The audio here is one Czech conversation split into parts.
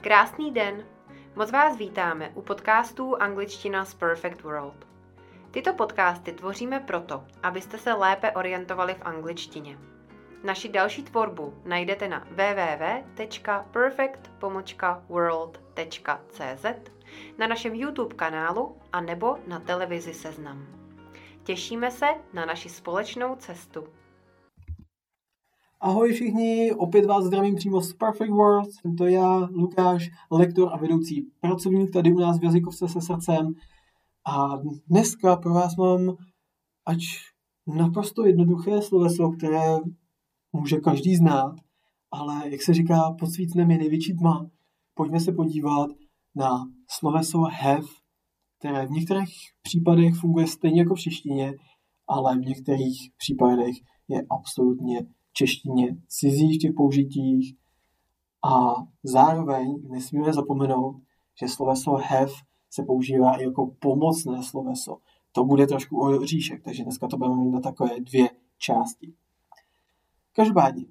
Krásný den! Moc vás vítáme u podcastů Angličtina z Perfect World. Tyto podcasty tvoříme proto, abyste se lépe orientovali v angličtině. Naši další tvorbu najdete na www.perfect-world.cz, na našem YouTube kanálu a nebo na televizi Seznam. Těšíme se na naši společnou cestu. Ahoj všichni, opět vás zdravím přímo z Perfect World. Jsem to já, Lukáš, lektor a vedoucí pracovník tady u nás v jazykovce se srdcem. A dneska pro vás mám ať naprosto jednoduché sloveso, které může každý znát, ale jak se říká, pod svícnem je největší tma. Pojďme se podívat na sloveso have, které v některých případech funguje stejně jako v češtině, ale v některých případech je absolutně češtině cizí v těch použitích a zároveň nesmíme zapomenout, že sloveso have se používá i jako pomocné sloveso. To bude trošku o říšek, takže dneska to budeme mít na takové dvě části. Každopádně,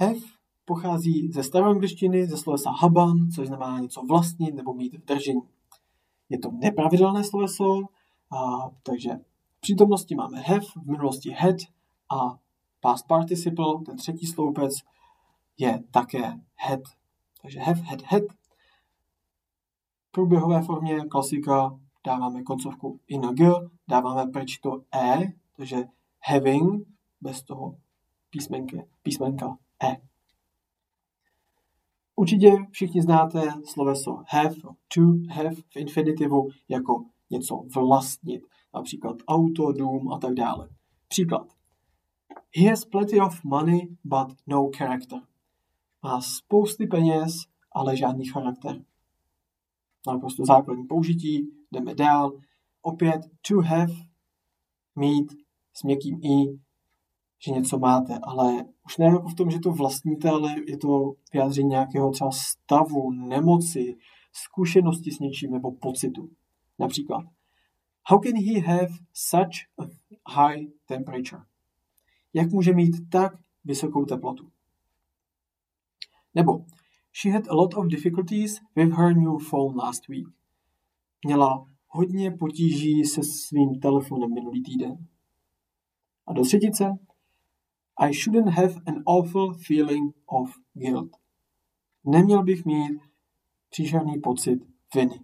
have pochází ze staroangličtiny, ze slovesa haban, což znamená něco vlastnit nebo mít v držení. Je to nepravidelné sloveso, a, takže v přítomnosti máme have, v minulosti had a past participle, ten třetí sloupec, je také had. Takže have, had, had. V průběhové formě klasika dáváme koncovku ing, dáváme pryč to e, takže having, bez toho písmenky, písmenka e. Určitě všichni znáte sloveso have, to have v infinitivu jako něco vlastnit, například auto, dům a tak dále. Příklad. He has plenty of money, but no character. Má spousty peněz, ale žádný charakter. Naprosto základní použití, jdeme dál. Opět to have, mít s měkkým i, že něco máte, ale už ne jako v tom, že to vlastníte, ale je to vyjádření nějakého třeba stavu, nemoci, zkušenosti s něčím nebo pocitu. Například, how can he have such a high temperature? Jak může mít tak vysokou teplotu. Nebo She had a lot of difficulties with her new phone last week. Měla hodně potíží se svým telefonem minulý týden. A do třetice I shouldn't have an awful feeling of guilt. Neměl bych mít příšerný pocit viny.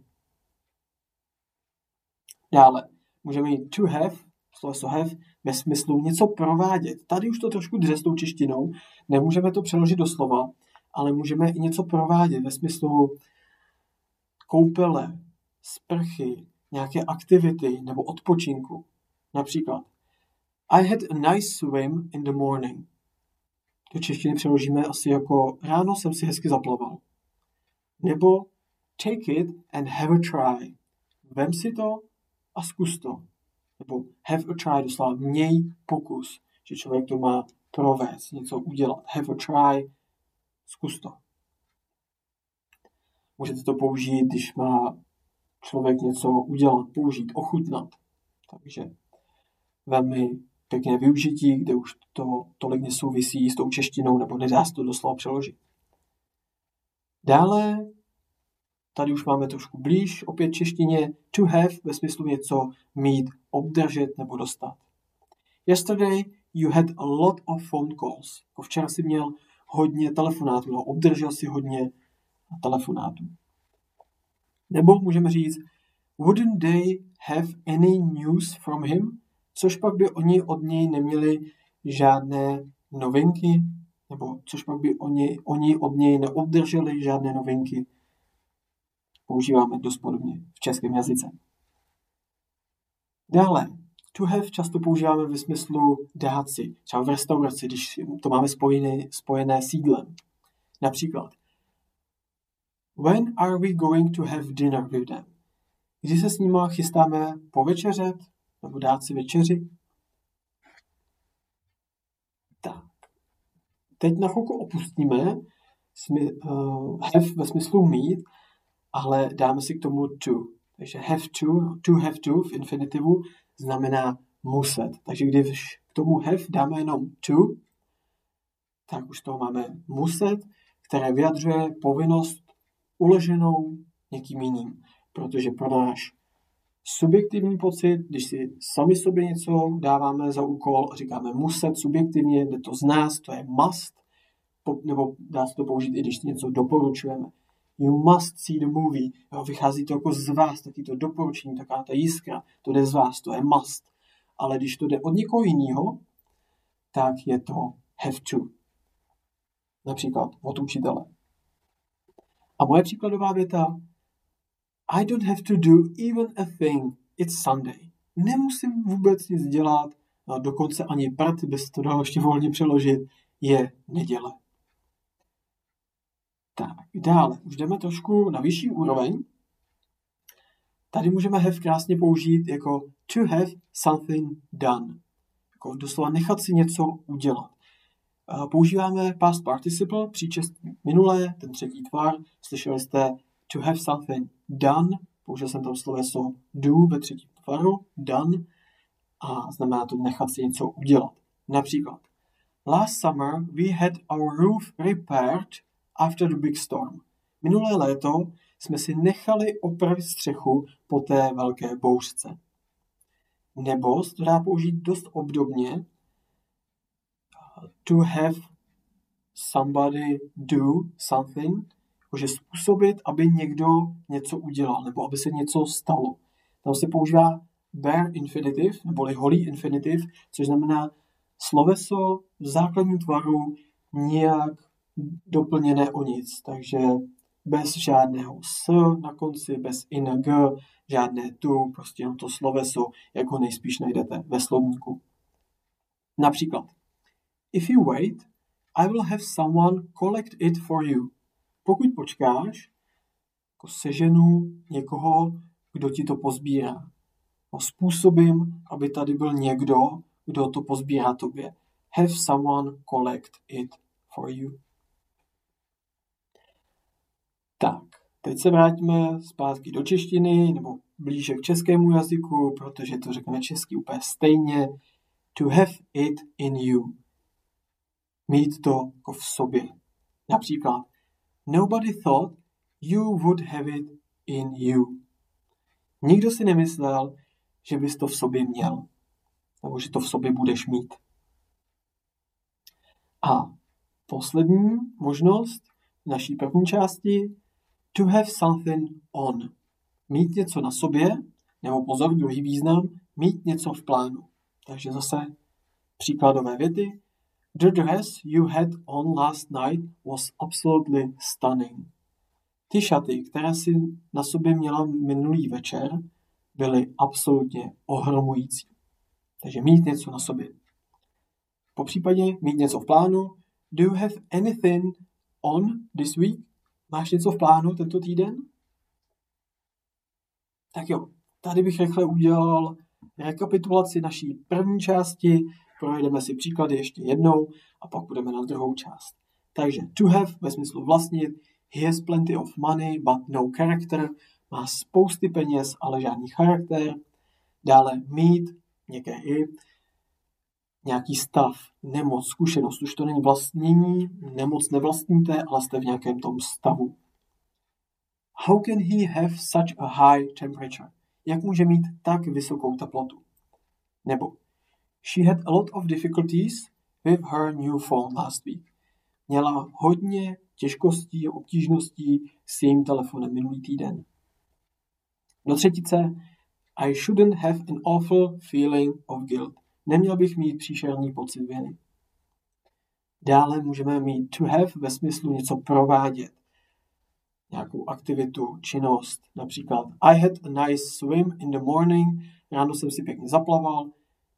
Dále můžeme mít to have, slovo have, ve smyslu něco provádět. Tady už to trošku dře tou češtinou, nemůžeme to přeložit do slova, ale můžeme i něco provádět ve smyslu koupele, sprchy, nějaké aktivity nebo odpočinku. Například I had a nice swim in the morning. Do češtiny přeložíme asi jako ráno jsem si hezky zaplaval. Nebo take it and have a try. Vem si to a zkus to nebo have a try, doslova měj pokus, že člověk to má provést, něco udělat. Have a try, zkus to. Můžete to použít, když má člověk něco udělat, použít, ochutnat. Takže velmi pěkné využití, kde už to tolik nesouvisí s tou češtinou, nebo nedá se to doslova přeložit. Dále Tady už máme trošku blíž, opět češtině to have ve smyslu něco mít, obdržet nebo dostat. Yesterday you had a lot of phone calls. Jako včera si měl hodně telefonátů, no, obdržel si hodně telefonátů. Nebo můžeme říct, wouldn't they have any news from him? Což pak by oni od něj neměli žádné novinky, nebo což pak by oni, oni od něj neobdrželi žádné novinky používáme dost podobně v českém jazyce. Dále, to have často používáme ve smyslu dát si, třeba v restauraci, když to máme spojené, spojené sídlem. Například, When are we going to have dinner with them? Kdy se s nimi chystáme povečeřet nebo dát si večeři? Tak. Teď na chvilku opustíme smy, uh, have ve smyslu mít ale dáme si k tomu to. Takže have to, to have to v infinitivu znamená muset. Takže když k tomu have dáme jenom to, tak už toho máme muset, které vyjadřuje povinnost uloženou někým jiným. Protože pro náš subjektivní pocit, když si sami sobě něco dáváme za úkol říkáme muset subjektivně, jde to z nás, to je must, nebo dá se to použít i když něco doporučujeme. You must see the movie. Jo, vychází to jako z vás, taky to doporučení, taková ta jiskra, to jde z vás, to je must. Ale když to jde od někoho jiného, tak je to have to. Například od učitele. A moje příkladová věta I don't have to do even a thing. It's Sunday. Nemusím vůbec nic dělat, dokonce ani prát, bez to dalo ještě volně přeložit, je neděle. Tak, dále, už jdeme trošku na vyšší úroveň. Tady můžeme have krásně použít jako to have something done. Jako doslova nechat si něco udělat. Používáme past participle, příčest minulé, ten třetí tvar. Slyšeli jste to have something done, použil jsem tam sloveso do ve třetím tvaru, done, a znamená to nechat si něco udělat. Například, last summer we had our roof repaired after the big storm. Minulé léto jsme si nechali opravit střechu po té velké bouřce. Nebo se to dá použít dost obdobně. To have somebody do something, jakože způsobit, aby někdo něco udělal, nebo aby se něco stalo. Tam se používá bare infinitive, neboli holý infinitiv, což znamená sloveso v základním tvaru nijak doplněné o nic. Takže bez žádného s na konci, bez in g, žádné tu, prostě jenom to sloveso, jak ho nejspíš najdete ve slovníku. Například, if you wait, I will have someone collect it for you. Pokud počkáš, jako seženu někoho, kdo ti to pozbírá. O způsobím, aby tady byl někdo, kdo to pozbírá tobě. Have someone collect it for you. Tak, teď se vrátíme zpátky do češtiny, nebo blíže k českému jazyku, protože to řekne česky úplně stejně. To have it in you. Mít to jako v sobě. Například, nobody thought you would have it in you. Nikdo si nemyslel, že bys to v sobě měl, nebo že to v sobě budeš mít. A poslední možnost naší první části To have something on. Mít něco na sobě, nebo pozor, druhý význam, mít něco v plánu. Takže zase příkladové věty. The dress you had on last night was absolutely stunning. Ty šaty, které si na sobě měla minulý večer, byly absolutně ohromující. Takže mít něco na sobě. Po případě mít něco v plánu. Do you have anything on this week? Máš něco v plánu tento týden? Tak jo, tady bych rychle udělal rekapitulaci naší první části, projdeme si příklady ještě jednou a pak budeme na druhou část. Takže to have ve smyslu vlastnit, he has plenty of money but no character, má spousty peněz, ale žádný charakter. Dále mít, měkké i, nějaký stav, nemoc, zkušenost. Už to není vlastnění, nemoc nevlastníte, ale jste v nějakém tom stavu. How can he have such a high temperature? Jak může mít tak vysokou teplotu? Nebo She had a lot of difficulties with her new phone last week. Měla hodně těžkostí a obtížností s jejím telefonem minulý týden. Do třetice I shouldn't have an awful feeling of guilt. Neměl bych mít příšerný pocit viny. Dále můžeme mít to have ve smyslu něco provádět. Nějakou aktivitu, činnost. Například I had a nice swim in the morning. Ráno jsem si pěkně zaplaval.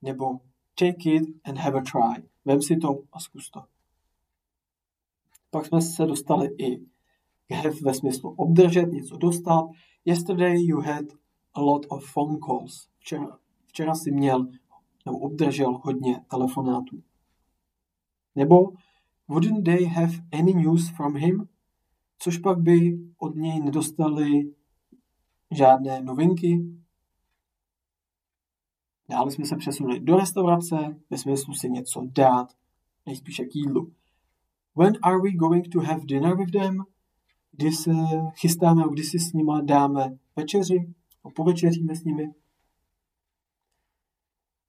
Nebo take it and have a try. Vem si to a zkus to. Pak jsme se dostali i k have ve smyslu obdržet, něco dostat. Yesterday you had a lot of phone calls. Včera, včera si měl nebo obdržel hodně telefonátů. Nebo wouldn't they have any news from him? Což pak by od něj nedostali žádné novinky. Dále jsme se přesunuli do restaurace, ve smyslu si něco dát, nejspíše k jídlu. When are we going to have dinner with them? kdy se chystáme, kdy si s nima dáme večeři, a povečeříme s nimi.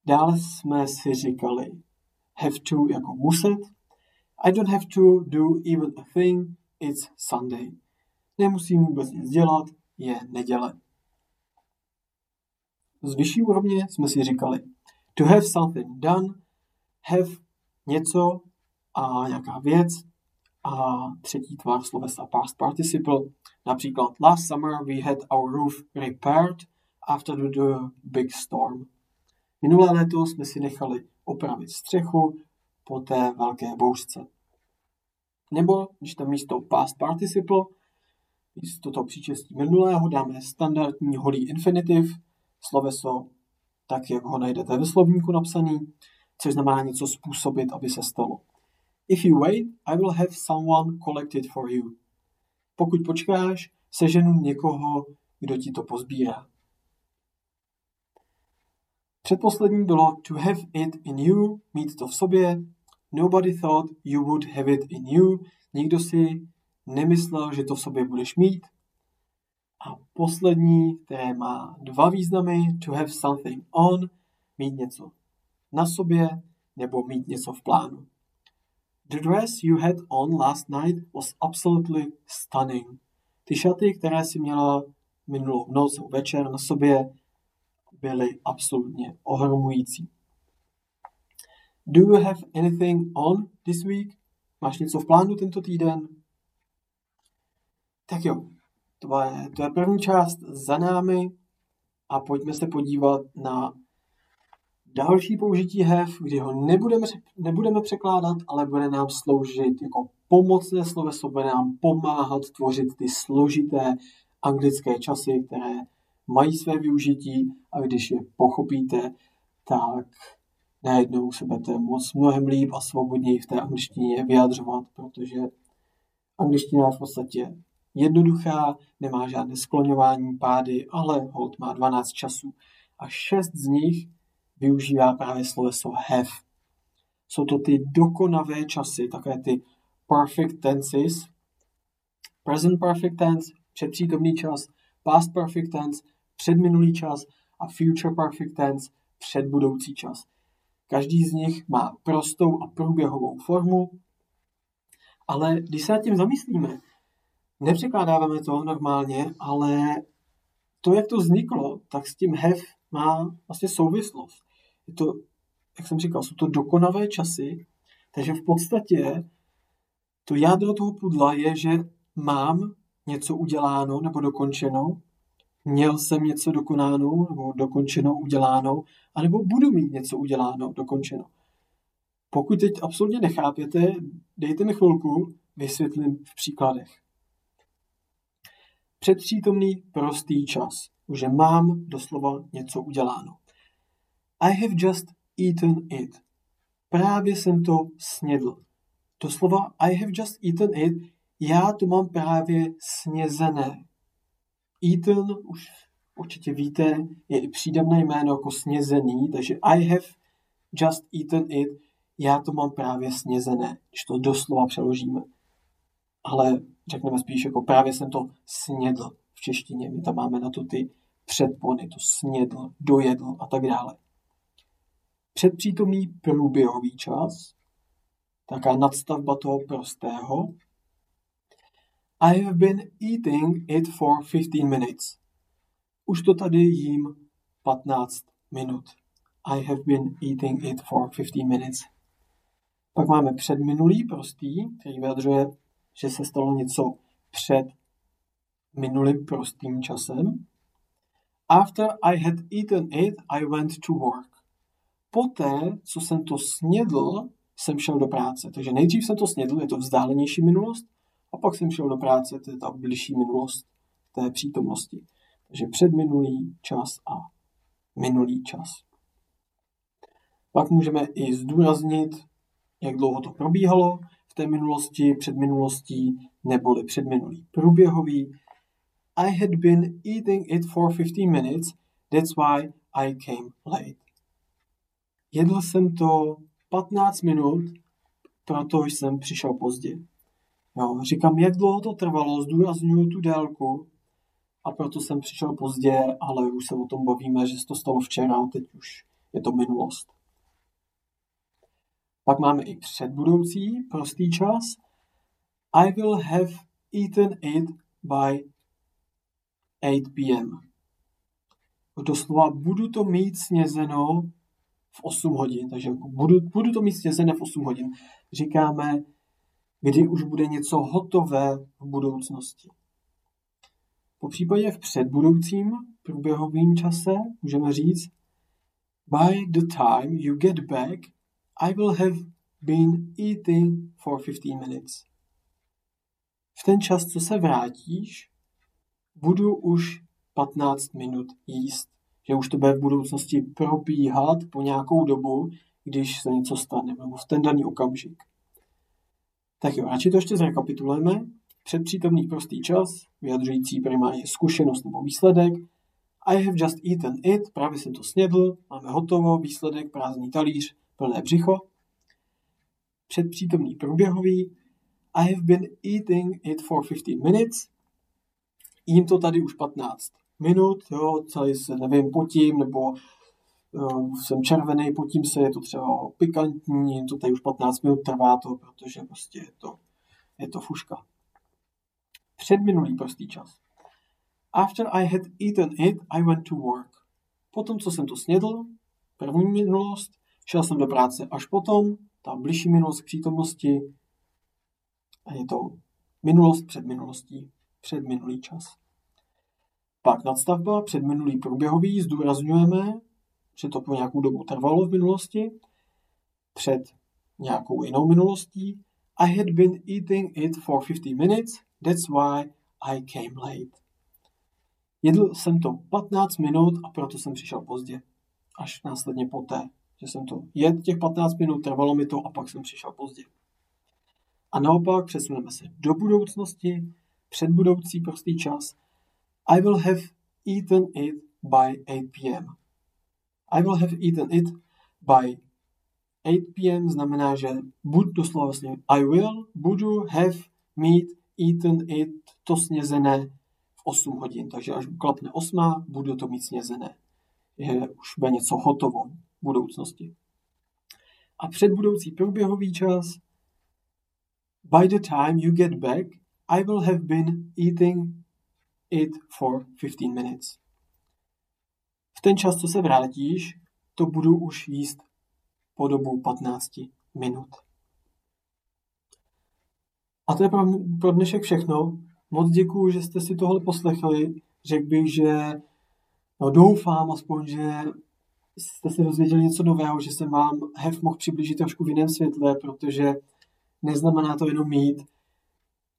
Dále jsme si říkali have to jako muset. I don't have to do even a thing, it's Sunday. Nemusím vůbec nic dělat, je neděle. Z vyšší úrovně jsme si říkali to have something done, have něco a nějaká věc a třetí tvar slovesa past participle. Například last summer we had our roof repaired after the big storm. Minulé léto jsme si nechali opravit střechu po té velké bouřce. Nebo, když tam místo past participle, místo toho příčestí minulého dáme standardní holý infinitiv, sloveso, tak jak ho najdete ve slovníku napsaný, což znamená něco způsobit, aby se stalo. If you wait, I will have someone collect it for you. Pokud počkáš, seženu někoho, kdo ti to pozbírá. Předposlední bylo to have it in you, mít to v sobě. Nobody thought you would have it in you. Nikdo si nemyslel, že to v sobě budeš mít. A poslední, které má dva významy, to have something on, mít něco na sobě nebo mít něco v plánu. The dress you had on last night was absolutely stunning. Ty šaty, které si měla minulou noc večer na sobě, byly absolutně ohromující. Do you have anything on this week? Máš něco v plánu tento týden? Tak jo, to je, to je první část za námi a pojďme se podívat na další použití have, kdy ho nebudeme, nebudeme překládat, ale bude nám sloužit jako pomocné sloveso, bude nám pomáhat tvořit ty složité anglické časy, které mají své využití a když je pochopíte, tak najednou se budete moc mnohem líp a svobodněji v té angličtině vyjadřovat, protože angličtina je v podstatě jednoduchá, nemá žádné skloňování, pády, ale hold má 12 časů a 6 z nich využívá právě sloveso have. Jsou to ty dokonavé časy, takové ty perfect tenses, present perfect tense, předpřítomný čas, past perfect tense, předminulý čas a future perfect tense, předbudoucí čas. Každý z nich má prostou a průběhovou formu, ale když se nad tím zamyslíme, nepřekládáváme to normálně, ale to, jak to vzniklo, tak s tím have má vlastně souvislost. Je to, jak jsem říkal, jsou to dokonavé časy, takže v podstatě to jádro toho pudla je, že mám něco uděláno nebo dokončeno, měl jsem něco dokonáno nebo dokončeno, uděláno, anebo budu mít něco uděláno, dokončeno. Pokud teď absolutně nechápěte, dejte mi chvilku, vysvětlím v příkladech. Předpřítomný prostý čas, že mám doslova něco uděláno. I have just eaten it. Právě jsem to snědl. To slova I have just eaten it, já to mám právě snězené. Eaten, už určitě víte, je i přídavné jméno jako snězený, takže I have just eaten it, já to mám právě snězené, když to doslova přeložíme. Ale řekneme spíš jako právě jsem to snědl v češtině. My tam máme na to ty předpony, to snědl, dojedl a tak dále předpřítomný průběhový čas, taká nadstavba toho prostého. I have been eating it for 15 minutes. Už to tady jím 15 minut. I have been eating it for 15 minutes. Pak máme předminulý prostý, který vyjadřuje, že se stalo něco před minulým prostým časem. After I had eaten it, I went to work poté, co jsem to snědl, jsem šel do práce. Takže nejdřív jsem to snědl, je to vzdálenější minulost, a pak jsem šel do práce, to je ta bližší minulost té přítomnosti. Takže předminulý čas a minulý čas. Pak můžeme i zdůraznit, jak dlouho to probíhalo v té minulosti, před minulostí, neboli předminulý průběhový. I had been eating it for 15 minutes, that's why I came late. Jedl jsem to 15 minut, proto jsem přišel pozdě. Jo, říkám, jak dlouho to trvalo, zdůraznuju tu délku a proto jsem přišel pozdě, ale už se o tom bavíme, že se to stalo včera, teď už je to minulost. Pak máme i předbudoucí prostý čas. I will have eaten it by 8 p.m. Doslova budu to mít snězeno v 8 hodin. Takže budu, budu to mít snězené v 8 hodin. Říkáme, kdy už bude něco hotové v budoucnosti. Po případě v předbudoucím průběhovým čase můžeme říct By the time you get back, I will have been eating for 15 minutes. V ten čas, co se vrátíš, budu už 15 minut jíst. Že už to bude v budoucnosti probíhat po nějakou dobu, když se něco stane, nebo v ten daný okamžik. Tak jo, radši to ještě zrekapitulujeme. Předpřítomný prostý čas, vyjadřující primárně zkušenost nebo výsledek. I have just eaten it, právě jsem to snědl, máme hotovo, výsledek, prázdný talíř, plné břicho. Předpřítomný průběhový, I have been eating it for 15 minutes, jím to tady už 15 minut, jo, celý se, nevím, potím, nebo jsem červený, potím se, je to třeba pikantní, to tady už 15 minut trvá to, protože prostě je to, je to fuška. Předminulý prostý čas. After I had eaten it, I went to work. Potom, co jsem to snědl, první minulost, šel jsem do práce. Až potom, ta bližší minulost k přítomnosti, a je to minulost před minulostí, před minulý čas. Pak nadstavba před minulý průběhový zdůrazňujeme, že to po nějakou dobu trvalo v minulosti, před nějakou jinou minulostí. I had been eating it for 50 minutes, that's why I came late. Jedl jsem to 15 minut a proto jsem přišel pozdě. Až následně poté, že jsem to jedl těch 15 minut, trvalo mi to a pak jsem přišel pozdě. A naopak přesuneme se do budoucnosti, předbudoucí prostý čas. I will have eaten it by 8 p.m. I will have eaten it by 8 p.m. znamená, že buď doslova vlastně I will, budu have, meet, eaten it, to snězené v 8 hodin. Takže až klapne 8, budu to mít snězené. Je už bude něco hotovo v budoucnosti. A předbudoucí průběhový čas By the time you get back, I will have been eating it for 15 minutes. Ten čas, co se vrátíš, to budu už jíst po dobu 15 minut. A to je pro, dnešek všechno. Moc děkuju, že jste si tohle poslechli. Řekl bych, že no, doufám aspoň, že jste se dozvěděli něco nového, že jsem vám HEF mohl přiblížit trošku v jiném světle, protože neznamená to jenom mít,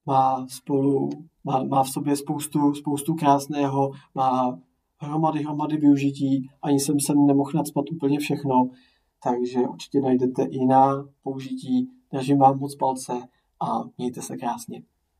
má spolu, má, má v sobě spoustu, spoustu krásného, má hromady, hromady využití, ani jsem sem nemohl nadspat úplně všechno, takže určitě najdete i na použití. Držím vám moc palce a mějte se krásně.